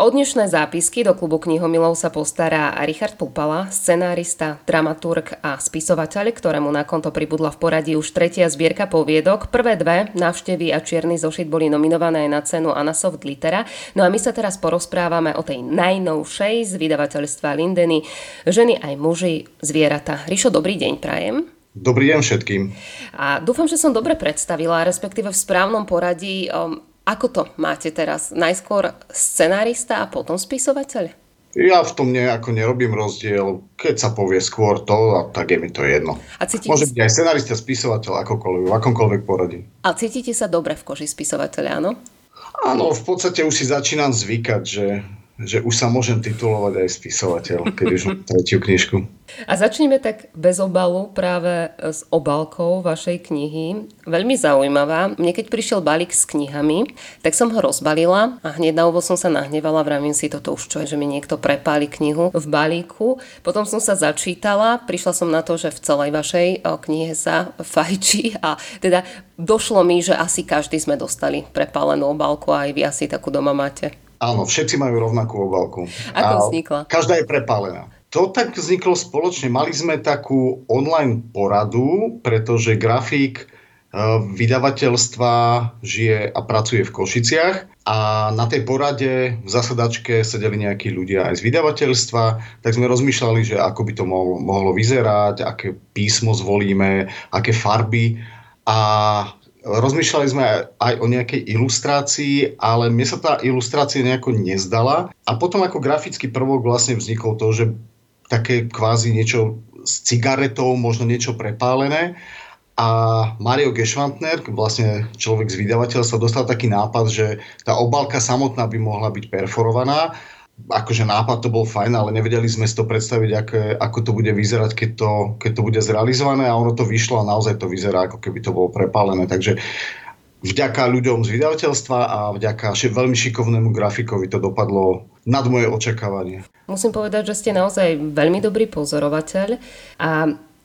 O dnešné zápisky do klubu knihomilov sa postará Richard Pupala, scenárista, dramaturg a spisovateľ, ktorému na konto pribudla v poradí už tretia zbierka poviedok. Prvé dve, Návštevy a Čierny zošit, boli nominované na cenu Anasoft Litera. No a my sa teraz porozprávame o tej najnovšej z vydavateľstva Lindeny Ženy aj muži, zvieratá. Rišo, dobrý deň, prajem. Dobrý deň všetkým. A dúfam, že som dobre predstavila, respektíve v správnom poradí. Ako to máte teraz? Najskôr scenárista a potom spisovateľ? Ja v tom nejako nerobím rozdiel. Keď sa povie skôr to, tak je mi to jedno. A cítite... Môže byť aj scenárista, spisovateľ, akokoľvek, v akomkoľvek poradí. A cítite sa dobre v koži spisovateľa, áno? Áno, v podstate už si začínam zvykať, že že už sa môžem titulovať aj spisovateľ, keď už mám tretiu knižku. A začneme tak bez obalu práve s obalkou vašej knihy. Veľmi zaujímavá. Mne keď prišiel balík s knihami, tak som ho rozbalila a hneď na úvod som sa nahnevala, vravím si toto už čo je, že mi niekto prepáli knihu v balíku. Potom som sa začítala, prišla som na to, že v celej vašej knihe sa fajčí a teda došlo mi, že asi každý sme dostali prepálenú obálku a aj vy asi takú doma máte. Áno, všetci majú rovnakú obálku. Ako vznikla? Každá je prepálená. To tak vzniklo spoločne. Mali sme takú online poradu, pretože grafík e, vydavateľstva žije a pracuje v Košiciach a na tej porade v zasadačke sedeli nejakí ľudia aj z vydavateľstva, tak sme rozmýšľali, že ako by to mohlo, mohlo vyzerať, aké písmo zvolíme, aké farby a Rozmýšľali sme aj o nejakej ilustrácii, ale mne sa tá ilustrácia nejako nezdala. A potom ako grafický prvok vlastne vznikol to, že také kvázi niečo s cigaretou, možno niečo prepálené. A Mario Geschwantner, vlastne človek z vydavateľstva, dostal taký nápad, že tá obálka samotná by mohla byť perforovaná akože nápad to bol fajn, ale nevedeli sme si to predstaviť, ako, ako to bude vyzerať, keď to, keď to bude zrealizované a ono to vyšlo a naozaj to vyzerá, ako keby to bolo prepálené. Takže vďaka ľuďom z vydavateľstva a vďaka veľmi šikovnému grafikovi to dopadlo nad moje očakávanie. Musím povedať, že ste naozaj veľmi dobrý pozorovateľ a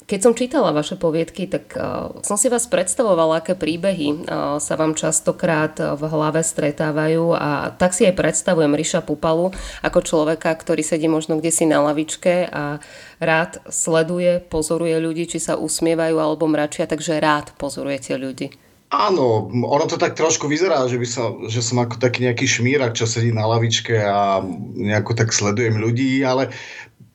keď som čítala vaše poviedky, tak uh, som si vás predstavovala, aké príbehy uh, sa vám častokrát v hlave stretávajú a tak si aj predstavujem Ríša Pupalu ako človeka, ktorý sedí možno kde si na lavičke a rád sleduje, pozoruje ľudí, či sa usmievajú alebo mračia, takže rád pozorujete ľudí. Áno, ono to tak trošku vyzerá, že, by som, že som ako taký nejaký šmírak, čo sedí na lavičke a nejako tak sledujem ľudí, ale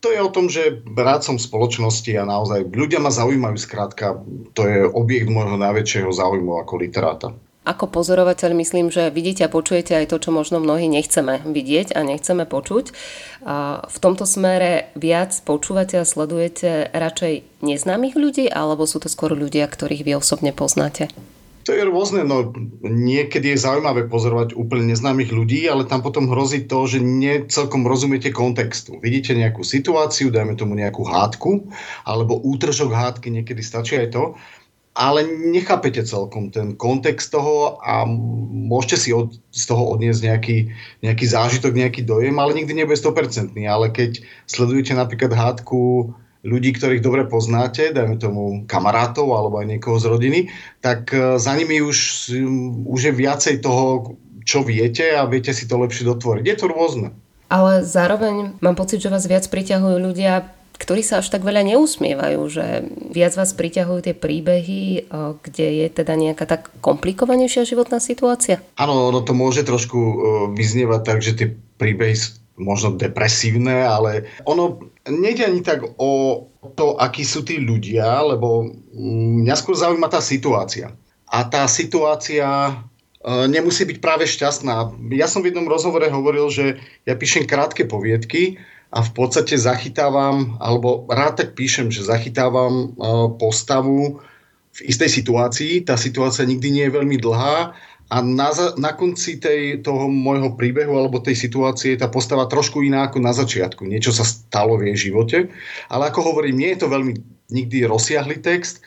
to je o tom, že rád som v spoločnosti a naozaj ľudia ma zaujímajú skrátka. To je objekt môjho najväčšieho záujmu ako literáta. Ako pozorovateľ myslím, že vidíte a počujete aj to, čo možno mnohí nechceme vidieť a nechceme počuť. V tomto smere viac počúvate a sledujete radšej neznámych ľudí, alebo sú to skôr ľudia, ktorých vy osobne poznáte? To je rôzne, no niekedy je zaujímavé pozorovať úplne neznámych ľudí, ale tam potom hrozí to, že nie celkom rozumiete kontextu. Vidíte nejakú situáciu, dajme tomu nejakú hádku, alebo útržok hádky, niekedy stačí aj to, ale nechápete celkom ten kontext toho a môžete si od, z toho odniesť nejaký, nejaký zážitok, nejaký dojem, ale nikdy nebude 100%. Ale keď sledujete napríklad hádku ľudí, ktorých dobre poznáte, dajme tomu kamarátov alebo aj niekoho z rodiny, tak e, za nimi už, už je viacej toho, čo viete a viete si to lepšie dotvoriť. Je to rôzne. Ale zároveň mám pocit, že vás viac priťahujú ľudia, ktorí sa až tak veľa neusmievajú, že viac vás priťahujú tie príbehy, e, kde je teda nejaká tak komplikovanejšia životná situácia? Áno, ono to môže trošku e, vyznievať tak, že tie príbehy možno depresívne, ale ono nejde ani tak o to, akí sú tí ľudia, lebo mm, mňa skôr zaujíma tá situácia. A tá situácia e, nemusí byť práve šťastná. Ja som v jednom rozhovore hovoril, že ja píšem krátke poviedky a v podstate zachytávam, alebo rád tak píšem, že zachytávam e, postavu v istej situácii. Tá situácia nikdy nie je veľmi dlhá a na, na konci tej, toho môjho príbehu alebo tej situácie je tá postava trošku iná ako na začiatku. Niečo sa stalo v jej živote. Ale ako hovorím, nie je to veľmi nikdy rozsiahly text,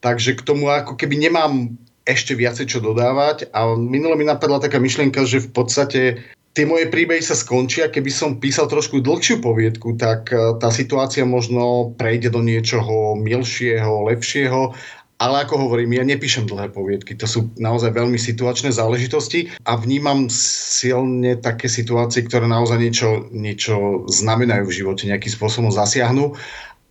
takže k tomu ako keby nemám ešte viacej čo dodávať a minule mi napadla taká myšlienka, že v podstate tie moje príbehy sa skončia, keby som písal trošku dlhšiu poviedku, tak e, tá situácia možno prejde do niečoho milšieho, lepšieho ale ako hovorím, ja nepíšem dlhé poviedky, to sú naozaj veľmi situačné záležitosti a vnímam silne také situácie, ktoré naozaj niečo, niečo znamenajú v živote, nejakým spôsobom zasiahnu.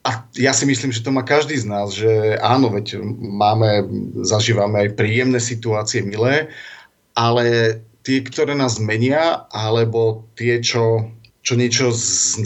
A ja si myslím, že to má každý z nás, že áno, veď máme, zažívame aj príjemné situácie, milé, ale tie, ktoré nás menia, alebo tie, čo, čo niečo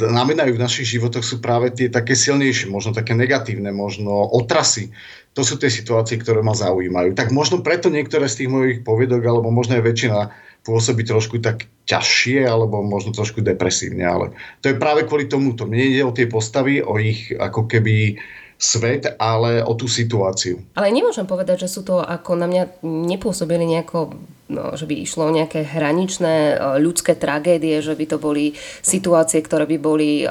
znamenajú v našich životoch, sú práve tie také silnejšie, možno také negatívne, možno otrasy to sú tie situácie, ktoré ma zaujímajú. Tak možno preto niektoré z tých mojich poviedok, alebo možno aj väčšina pôsobí trošku tak ťažšie, alebo možno trošku depresívne, ale to je práve kvôli tomu, to mne ide o tie postavy, o ich ako keby svet, ale o tú situáciu. Ale nemôžem povedať, že sú to ako na mňa nepôsobili nejako no, že by išlo o nejaké hraničné e, ľudské tragédie, že by to boli situácie, ktoré by boli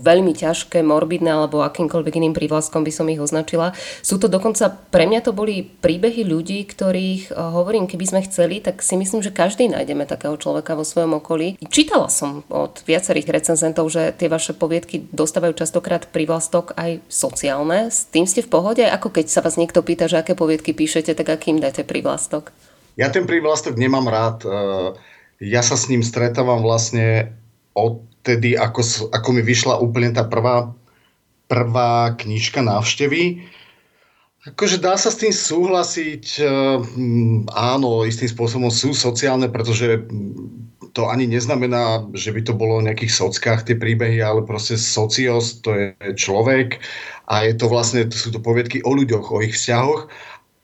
veľmi ťažké, morbidné alebo akýmkoľvek iným prívlastkom by som ich označila. Sú to dokonca, pre mňa to boli príbehy ľudí, ktorých, e, hovorím, keby sme chceli, tak si myslím, že každý nájdeme takého človeka vo svojom okolí. Čítala som od viacerých recenzentov, že tie vaše poviedky dostávajú častokrát prívlastok aj sociálne. S tým ste v pohode? Ako keď sa vás niekto pýta, že aké poviedky píšete, tak akým dáte prívlastok? Ja ten prívlastok nemám rád. E, ja sa s ním stretávam vlastne odtedy, ako, ako mi vyšla úplne tá prvá, prvá knižka návštevy. Akože dá sa s tým súhlasiť, e, áno, istým spôsobom sú sociálne, pretože to ani neznamená, že by to bolo o nejakých sockách tie príbehy, ale proste socios, to je človek a je to vlastne, to sú to poviedky o ľuďoch, o ich vzťahoch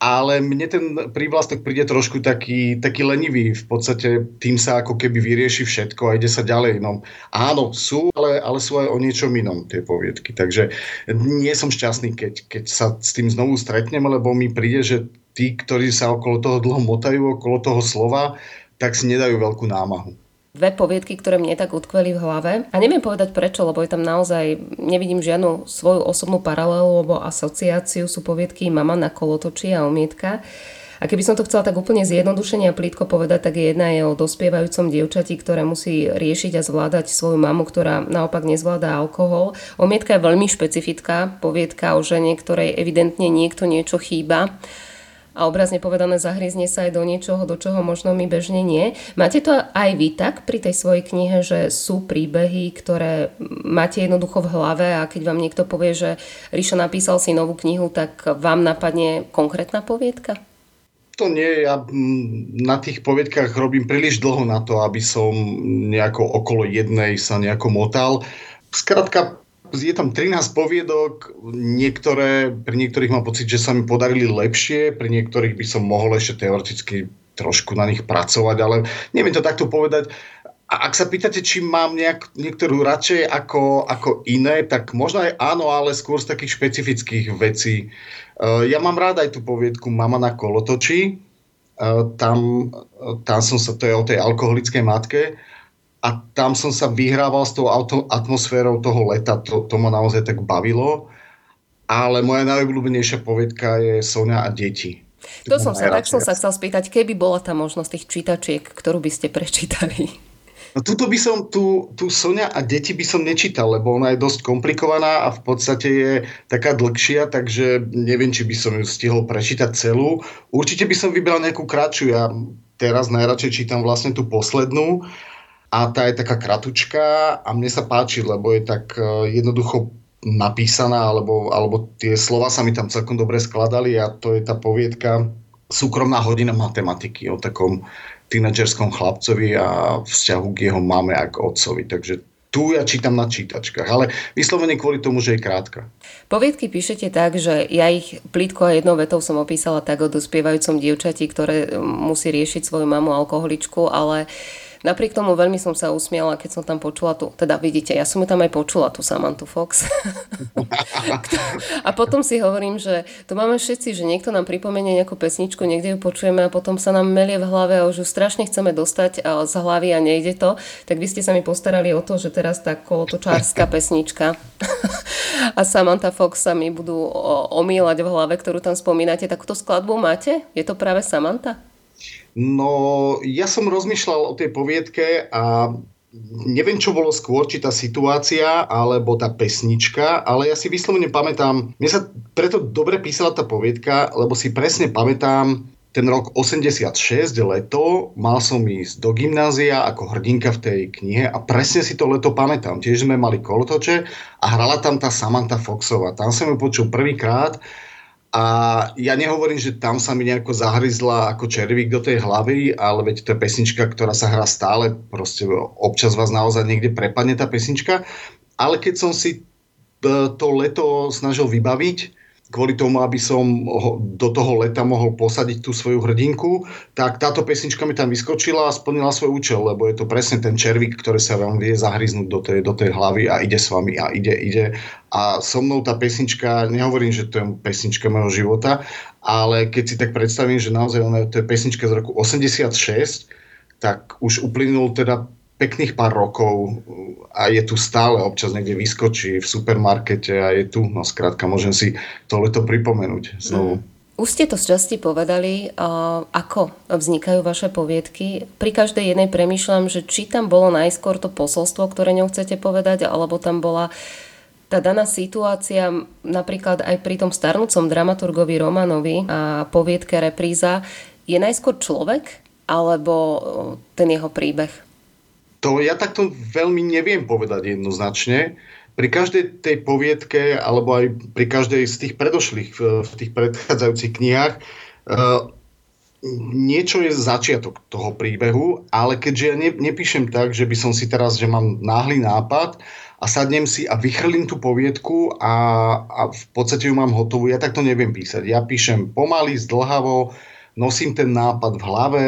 ale mne ten prívlastok príde trošku taký, taký lenivý. V podstate tým sa ako keby vyrieši všetko a ide sa ďalej. No, áno, sú, ale, ale sú aj o niečom inom tie poviedky. Takže nie som šťastný, keď, keď sa s tým znovu stretnem, lebo mi príde, že tí, ktorí sa okolo toho dlho motajú, okolo toho slova, tak si nedajú veľkú námahu dve poviedky, ktoré mne tak utkveli v hlave. A neviem povedať prečo, lebo je tam naozaj, nevidím žiadnu svoju osobnú paralelu alebo asociáciu, sú poviedky Mama na kolotoči a omietka. A keby som to chcela tak úplne zjednodušene a plítko povedať, tak jedna je o dospievajúcom dievčati, ktoré musí riešiť a zvládať svoju mamu, ktorá naopak nezvláda alkohol. Omietka je veľmi špecifická, poviedka o žene, ktorej evidentne niekto niečo chýba a obrazne povedané zahriezne sa aj do niečoho, do čoho možno my bežne nie. Máte to aj vy tak pri tej svojej knihe, že sú príbehy, ktoré máte jednoducho v hlave a keď vám niekto povie, že Ríšo napísal si novú knihu, tak vám napadne konkrétna poviedka? To nie, ja na tých poviedkach robím príliš dlho na to, aby som nejako okolo jednej sa nejako motal. Skrátka, je tam 13 poviedok, niektoré, pri niektorých mám pocit, že sa mi podarili lepšie, pri niektorých by som mohol ešte teoreticky trošku na nich pracovať, ale neviem to takto povedať. A ak sa pýtate, či mám nejak, niektorú radšej ako, ako iné, tak možno aj áno, ale skôr z takých špecifických vecí. Uh, ja mám rád aj tú poviedku Mama na kolotoči. Uh, tam, tam som sa, to je o tej alkoholickej matke a tam som sa vyhrával s tou auto, atmosférou toho leta, to, to ma naozaj tak bavilo. Ale moja najobľúbenejšia povedka je Sonia a deti. To som sa, tak som sa chcel spýtať, keby bola tá možnosť tých čítačiek, ktorú by ste prečítali. No tuto by som, tu, tu Sonia a deti by som nečítal, lebo ona je dosť komplikovaná a v podstate je taká dlhšia, takže neviem, či by som ju stihol prečítať celú. Určite by som vybral nejakú kratšiu, ja teraz najradšej čítam vlastne tú poslednú, a tá je taká kratučká a mne sa páči, lebo je tak e, jednoducho napísaná, alebo, alebo tie slova sa mi tam celkom dobre skladali a to je tá poviedka Súkromná hodina matematiky o takom tínedžerskom chlapcovi a vzťahu k jeho mame a k otcovi. Takže tu ja čítam na čítačkách, ale vyslovene kvôli tomu, že je krátka. Poviedky píšete tak, že ja ich plítko a jednou vetou som opísala tak o dospievajúcom dievčati, ktoré musí riešiť svoju mamu alkoholičku, ale Napriek tomu veľmi som sa usmiala, keď som tam počula tu, teda vidíte, ja som ju tam aj počula, tu Samantha Fox. a potom si hovorím, že to máme všetci, že niekto nám pripomenie nejakú pesničku, niekde ju počujeme a potom sa nám melie v hlave a už ju strašne chceme dostať z hlavy a nejde to, tak vy ste sa mi postarali o to, že teraz tá kolotočárska pesnička a Samantha Fox sa mi budú omýlať v hlave, ktorú tam spomínate. Takúto skladbu máte? Je to práve Samantha? No, ja som rozmýšľal o tej poviedke a neviem, čo bolo skôr, či tá situácia, alebo tá pesnička, ale ja si vyslovene pamätám, mne sa preto dobre písala tá poviedka, lebo si presne pamätám ten rok 86, leto, mal som ísť do gymnázia ako hrdinka v tej knihe a presne si to leto pamätám. Tiež sme mali kolotoče a hrala tam tá Samantha Foxová. Tam som ju počul prvýkrát a ja nehovorím, že tam sa mi nejako zahryzla ako červík do tej hlavy, ale veď to je pesnička, ktorá sa hrá stále, proste občas vás naozaj niekde prepadne tá pesnička. Ale keď som si to leto snažil vybaviť, kvôli tomu, aby som do toho leta mohol posadiť tú svoju hrdinku, tak táto pesnička mi tam vyskočila a splnila svoj účel, lebo je to presne ten červík, ktorý sa vám vie zahryznúť do tej, do tej hlavy a ide s vami a ide, ide. A so mnou tá pesnička, nehovorím, že to je pesnička môjho života, ale keď si tak predstavím, že naozaj ona, to je pesnička z roku 86, tak už uplynul teda pekných pár rokov a je tu stále, občas niekde vyskočí v supermarkete a je tu, no skrátka, môžem si tohleto pripomenúť znovu. Mm. Už ste to z časti povedali, ako vznikajú vaše poviedky. Pri každej jednej premýšľam, že či tam bolo najskôr to posolstvo, ktoré ňou chcete povedať, alebo tam bola tá daná situácia, napríklad aj pri tom starnúcom dramaturgovi Romanovi a poviedke Repríza, je najskôr človek alebo ten jeho príbeh? To ja takto veľmi neviem povedať jednoznačne. Pri každej tej poviedke, alebo aj pri každej z tých predošlých, v tých predchádzajúcich knihách, uh, niečo je začiatok toho príbehu, ale keďže ja ne, nepíšem tak, že by som si teraz, že mám náhly nápad a sadnem si a vychrlím tú poviedku a, a v podstate ju mám hotovú, ja takto neviem písať. Ja píšem pomaly, zdlhavo, nosím ten nápad v hlave,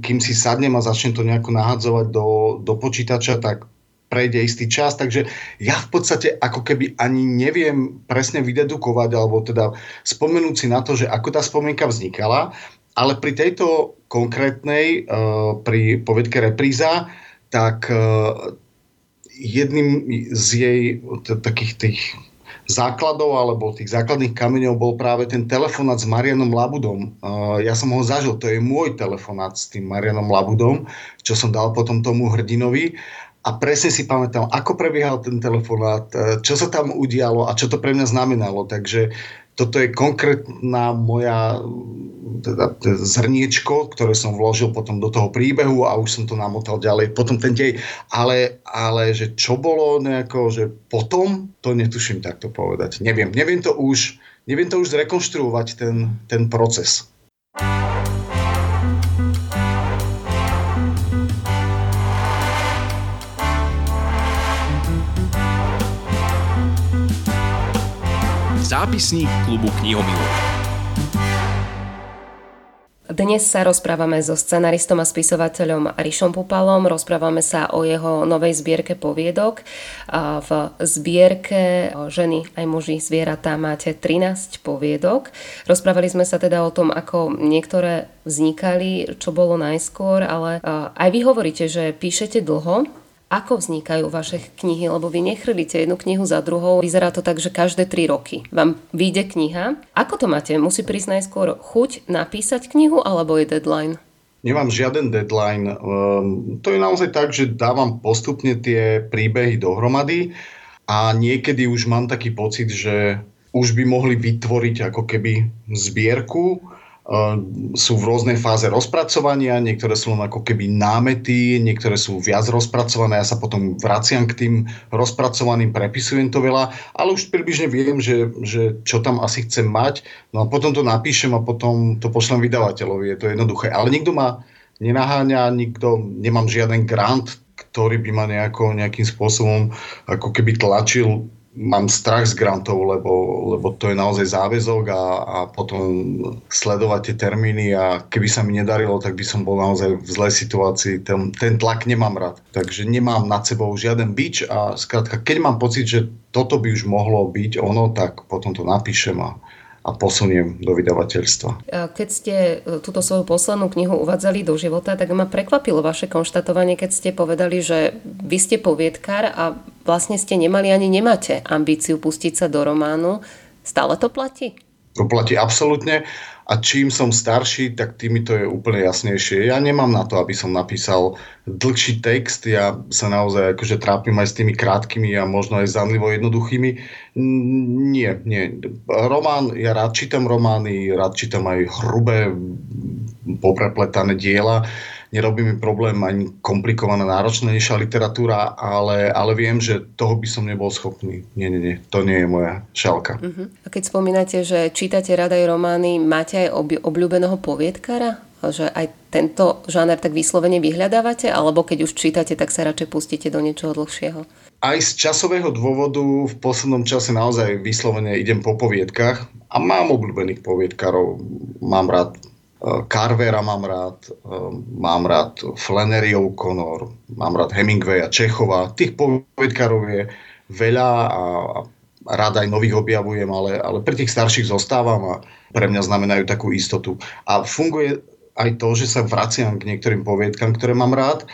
kým si sadnem a začnem to nejako nahadzovať do, do počítača, tak prejde istý čas, takže ja v podstate ako keby ani neviem presne vydedukovať, alebo teda spomenúť si na to, že ako tá spomienka vznikala, ale pri tejto konkrétnej, uh, pri povedke repríza, tak uh, jedným z jej takých tých základov alebo tých základných kameňov bol práve ten telefonát s Marianom Labudom. Ja som ho zažil, to je môj telefonát s tým Marianom Labudom, čo som dal potom tomu hrdinovi a presne si pamätám, ako prebiehal ten telefonát, e, čo sa tam udialo a čo to pre mňa znamenalo. Takže toto je konkrétna moja teda, zrniečko, ktoré som vložil potom do toho príbehu a už som to namotal ďalej. Potom ten dej, ale, ale že čo bolo nejako, že potom, to netuším takto povedať. Neviem, neviem to už, neviem to už zrekonštruovať ten, ten proces. Zápisník klubu knihomilov. Dnes sa rozprávame so scenaristom a spisovateľom Rišom Pupalom. Rozprávame sa o jeho novej zbierke poviedok. V zbierke ženy aj muži zvieratá máte 13 poviedok. Rozprávali sme sa teda o tom, ako niektoré vznikali, čo bolo najskôr, ale aj vy hovoríte, že píšete dlho, ako vznikajú vaše knihy, lebo vy nechrlíte jednu knihu za druhou. Vyzerá to tak, že každé tri roky vám vyjde kniha. Ako to máte? Musí prísť najskôr chuť napísať knihu alebo je deadline? Nemám žiaden deadline. Um, to je naozaj tak, že dávam postupne tie príbehy dohromady a niekedy už mám taký pocit, že už by mohli vytvoriť ako keby zbierku sú v rôznej fáze rozpracovania, niektoré sú len ako keby námety, niektoré sú viac rozpracované, ja sa potom vraciam k tým rozpracovaným, prepisujem to veľa, ale už približne viem, že, že čo tam asi chcem mať, no a potom to napíšem a potom to pošlem vydavateľovi, je to jednoduché. Ale nikto ma nenaháňa, nikto, nemám žiaden grant, ktorý by ma nejako, nejakým spôsobom ako keby tlačil mám strach z grantov, lebo, lebo to je naozaj záväzok a, a potom sledovať tie termíny a keby sa mi nedarilo, tak by som bol naozaj v zlej situácii. Ten, ten tlak nemám rád. Takže nemám nad sebou žiaden bič a skrátka, keď mám pocit, že toto by už mohlo byť ono, tak potom to napíšem a, a posuniem do vydavateľstva. Keď ste e, túto svoju poslednú knihu uvádzali do života, tak ma prekvapilo vaše konštatovanie, keď ste povedali, že vy ste poviedkár a vlastne ste nemali ani nemáte ambíciu pustiť sa do románu. Stále to platí? To platí absolútne a čím som starší, tak tým to je úplne jasnejšie. Ja nemám na to, aby som napísal dlhší text, ja sa naozaj akože trápim aj s tými krátkými a možno aj zanlivo jednoduchými. Nie, nie. Román, ja rád čítam romány, rád čítam aj hrubé, poprepletané diela nerobí mi problém ani komplikovaná, náročnejšia literatúra, ale, ale viem, že toho by som nebol schopný. Nie, nie, nie, to nie je moja šalka. Uh-huh. A keď spomínate, že čítate rada aj romány, máte aj ob- obľúbeného poviedkara? Že aj tento žáner tak vyslovene vyhľadávate? Alebo keď už čítate, tak sa radšej pustíte do niečoho dlhšieho? Aj z časového dôvodu v poslednom čase naozaj vyslovene idem po poviedkach a mám obľúbených poviedkarov. Mám rád Carvera mám rád, mám rád Flannery O'Connor, mám rád Hemingwaya, Čechova. Tých poviedkarov je veľa a, rád aj nových objavujem, ale, ale pri tých starších zostávam a pre mňa znamenajú takú istotu. A funguje aj to, že sa vraciam k niektorým poviedkam, ktoré mám rád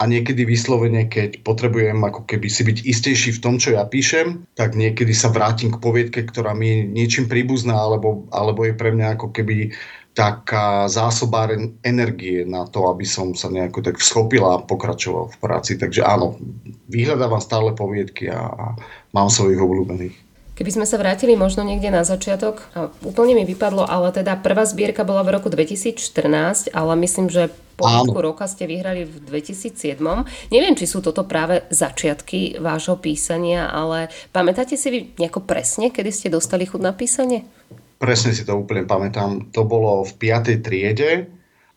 a niekedy vyslovene, keď potrebujem ako keby si byť istejší v tom, čo ja píšem, tak niekedy sa vrátim k poviedke, ktorá mi je niečím príbuzná, alebo, alebo je pre mňa ako keby taká zásobáren energie na to, aby som sa nejako tak schopila a pokračoval v práci. Takže áno, vyhľadávam stále poviedky a, a mám svojich obľúbených. Keby sme sa vrátili možno niekde na začiatok, a úplne mi vypadlo, ale teda prvá zbierka bola v roku 2014, ale myslím, že po roka ste vyhrali v 2007. Neviem, či sú toto práve začiatky vášho písania, ale pamätáte si vy nejako presne, kedy ste dostali chud na písanie? presne si to úplne pamätám, to bolo v 5. triede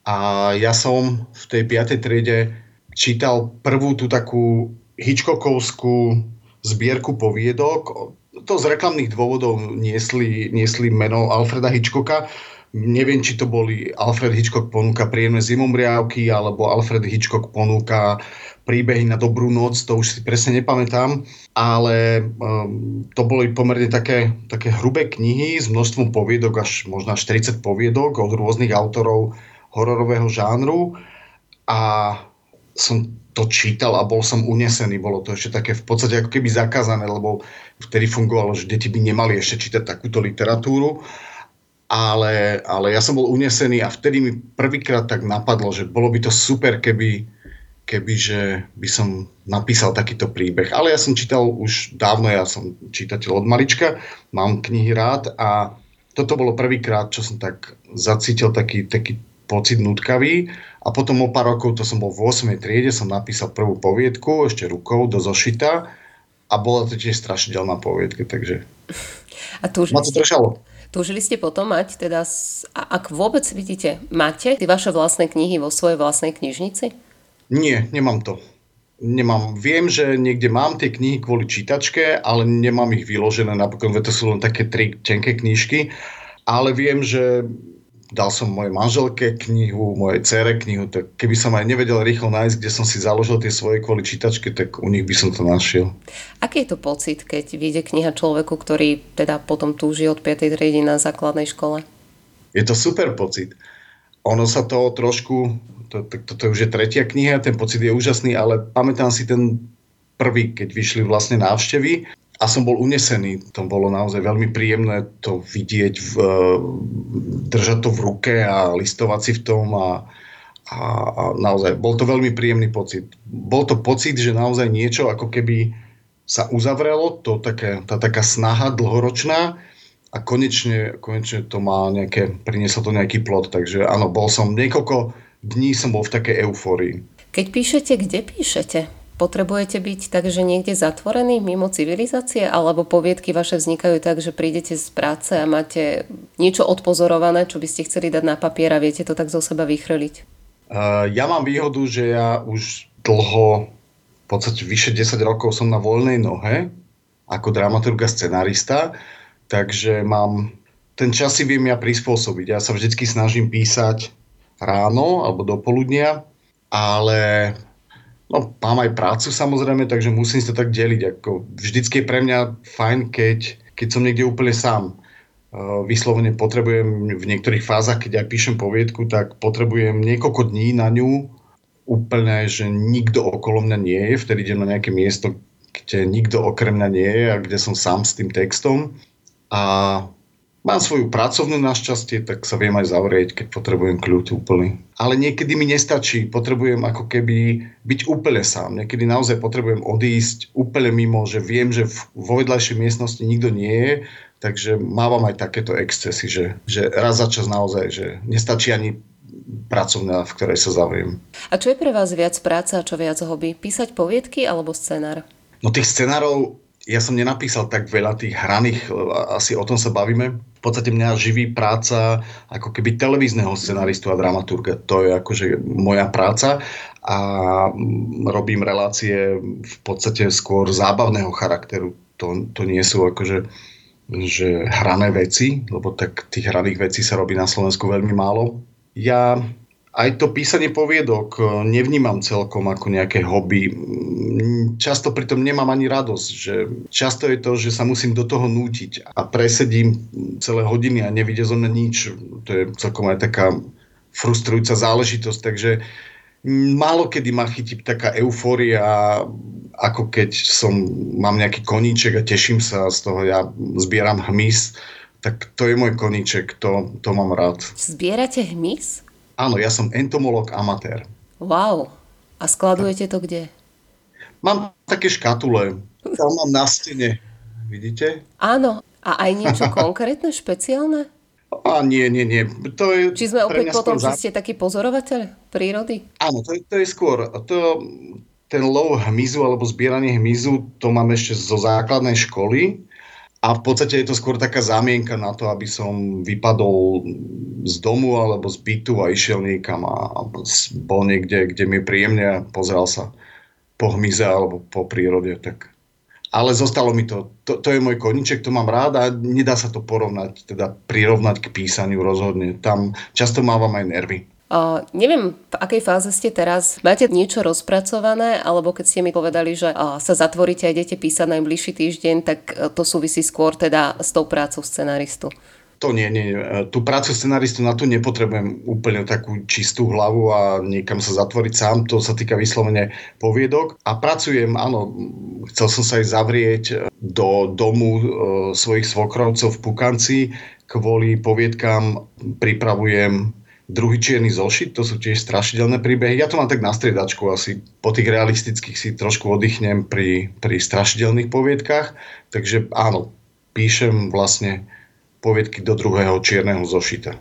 a ja som v tej 5. triede čítal prvú tú takú Hitchcockovskú zbierku poviedok. To z reklamných dôvodov niesli, niesli meno Alfreda Hitchcocka. Neviem, či to boli Alfred Hitchcock ponúka príjemné zimomriavky, alebo Alfred Hitchcock ponúka príbehy na dobrú noc, to už si presne nepamätám, ale um, to boli pomerne také, také hrubé knihy s množstvom poviedok, až možno 40 poviedok od rôznych autorov hororového žánru a som to čítal a bol som unesený. Bolo to ešte také v podstate ako keby zakázané, lebo vtedy fungovalo, že deti by nemali ešte čítať takúto literatúru. Ale, ale ja som bol unesený a vtedy mi prvýkrát tak napadlo, že bolo by to super, keby, kebyže by som napísal takýto príbeh. Ale ja som čítal už dávno, ja som čítateľ od malička, mám knihy rád a toto bolo prvýkrát, čo som tak zacítil taký, taký pocit nutkavý a potom o pár rokov, to som bol v 8. triede, som napísal prvú poviedku, ešte rukou do zošita a bola to tiež strašidelná poviedka, takže a tu ma to držalo. Túžili ste potom mať, teda, ak vôbec vidíte, máte tie vaše vlastné knihy vo svojej vlastnej knižnici? Nie, nemám to. Nemám. Viem, že niekde mám tie knihy kvôli čítačke, ale nemám ich vyložené, napríklad to sú len také tri tenké knižky, ale viem, že dal som mojej manželke knihu, mojej cere knihu, tak keby som aj nevedel rýchlo nájsť, kde som si založil tie svoje kvôli čítačke, tak u nich by som to našiel. Aký je to pocit, keď vyjde kniha človeku, ktorý teda potom túži od 5. triedy na základnej škole? Je to super pocit. Ono sa to trošku to, to, toto už je tretia kniha, ten pocit je úžasný, ale pamätám si ten prvý, keď vyšli vlastne návštevy a som bol unesený. To bolo naozaj veľmi príjemné to vidieť, v, držať to v ruke a listovať si v tom a, a, a naozaj bol to veľmi príjemný pocit. Bol to pocit, že naozaj niečo ako keby sa uzavrelo, to také, tá taká snaha dlhoročná a konečne, konečne to má nejaké, prinieslo to nejaký plod. Takže áno, bol som niekoľko dní som bol v takej eufórii. Keď píšete, kde píšete? Potrebujete byť takže niekde zatvorený mimo civilizácie? Alebo poviedky vaše vznikajú tak, že prídete z práce a máte niečo odpozorované, čo by ste chceli dať na papier a viete to tak zo seba vychrliť? Uh, ja mám výhodu, že ja už dlho, v podstate vyše 10 rokov som na voľnej nohe, ako dramaturg a scenarista, takže mám ten čas si viem ja prispôsobiť. Ja sa vždycky snažím písať ráno alebo do poludnia, ale no, mám aj prácu samozrejme, takže musím sa tak deliť. Ako, vždycky je pre mňa fajn, keď, keď som niekde úplne sám. Vyslovene potrebujem v niektorých fázach, keď ja píšem poviedku, tak potrebujem niekoľko dní na ňu úplne, že nikto okolo mňa nie je. Vtedy idem na nejaké miesto, kde nikto okrem mňa nie je a kde som sám s tým textom. A Mám svoju pracovnú našťastie, tak sa viem aj zavrieť, keď potrebujem kľud úplný. Ale niekedy mi nestačí, potrebujem ako keby byť úplne sám. Niekedy naozaj potrebujem odísť úplne mimo, že viem, že vo vedľajšej miestnosti nikto nie je, takže mávam aj takéto excesy, že, že raz za čas naozaj, že nestačí ani pracovná, v ktorej sa zavriem. A čo je pre vás viac práca a čo viac hobby? Písať poviedky alebo scenár? No tých scenárov ja som nenapísal tak veľa tých hraných, asi o tom sa bavíme. V podstate mňa živí práca ako keby televízneho scenaristu a dramaturga. To je akože moja práca a robím relácie v podstate skôr zábavného charakteru. To, to nie sú akože že hrané veci, lebo tak tých hraných vecí sa robí na Slovensku veľmi málo. Ja aj to písanie poviedok e, nevnímam celkom ako nejaké hobby. Často pritom nemám ani radosť, že často je to, že sa musím do toho nútiť a presedím celé hodiny a nevidie zo mňa nič. To je celkom aj taká frustrujúca záležitosť, takže málo kedy ma chytí taká eufória, ako keď som, mám nejaký koníček a teším sa z toho, ja zbieram hmyz, tak to je môj koníček, to, to mám rád. Zbierate hmyz? Áno, ja som entomolog amatér. Wow. A skladujete to kde? Mám také škatule. Tam mám na stene. Vidíte? Áno. A aj niečo konkrétne, špeciálne? A nie, nie, nie. To je Či sme opäť potom, že ste taký pozorovateľ prírody? Áno, to je, to je skôr. To, ten lov hmyzu alebo zbieranie hmyzu, to mám ešte zo základnej školy. A v podstate je to skôr taká zámienka na to, aby som vypadol z domu alebo z bytu a išiel niekam a bol niekde, kde mi je príjemne a pozeral sa po hmyze alebo po prírode. Tak. Ale zostalo mi to. to. To je môj koniček, to mám rád a nedá sa to porovnať, teda prirovnať k písaniu rozhodne. Tam často mávam aj nervy. Uh, neviem, v akej fáze ste teraz. Máte niečo rozpracované, alebo keď ste mi povedali, že uh, sa zatvoríte a idete písať najbližší týždeň, tak uh, to súvisí skôr teda s tou prácou scenaristu. To nie, nie. Tú prácu scenaristu na to nepotrebujem úplne takú čistú hlavu a niekam sa zatvoriť sám. To sa týka vyslovene poviedok. A pracujem, áno, chcel som sa aj zavrieť do domu e, svojich svokrovcov v Pukanci. Kvôli poviedkám pripravujem Druhý čierny zošit, to sú tiež strašidelné príbehy. Ja to mám tak na striedačku asi. Po tých realistických si trošku oddychnem pri, pri strašidelných poviedkach. Takže áno, píšem vlastne poviedky do druhého čierneho zošita.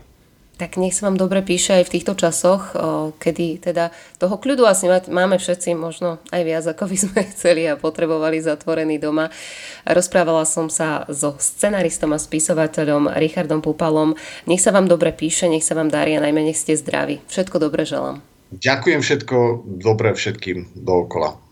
Tak nech sa vám dobre píše aj v týchto časoch, kedy teda toho kľudu asi máme všetci možno aj viac, ako by sme chceli a potrebovali zatvorený doma. Rozprávala som sa so scenaristom a spisovateľom Richardom Pupalom. Nech sa vám dobre píše, nech sa vám darí a najmä nech ste zdraví. Všetko dobre želám. Ďakujem všetko dobre všetkým dookola.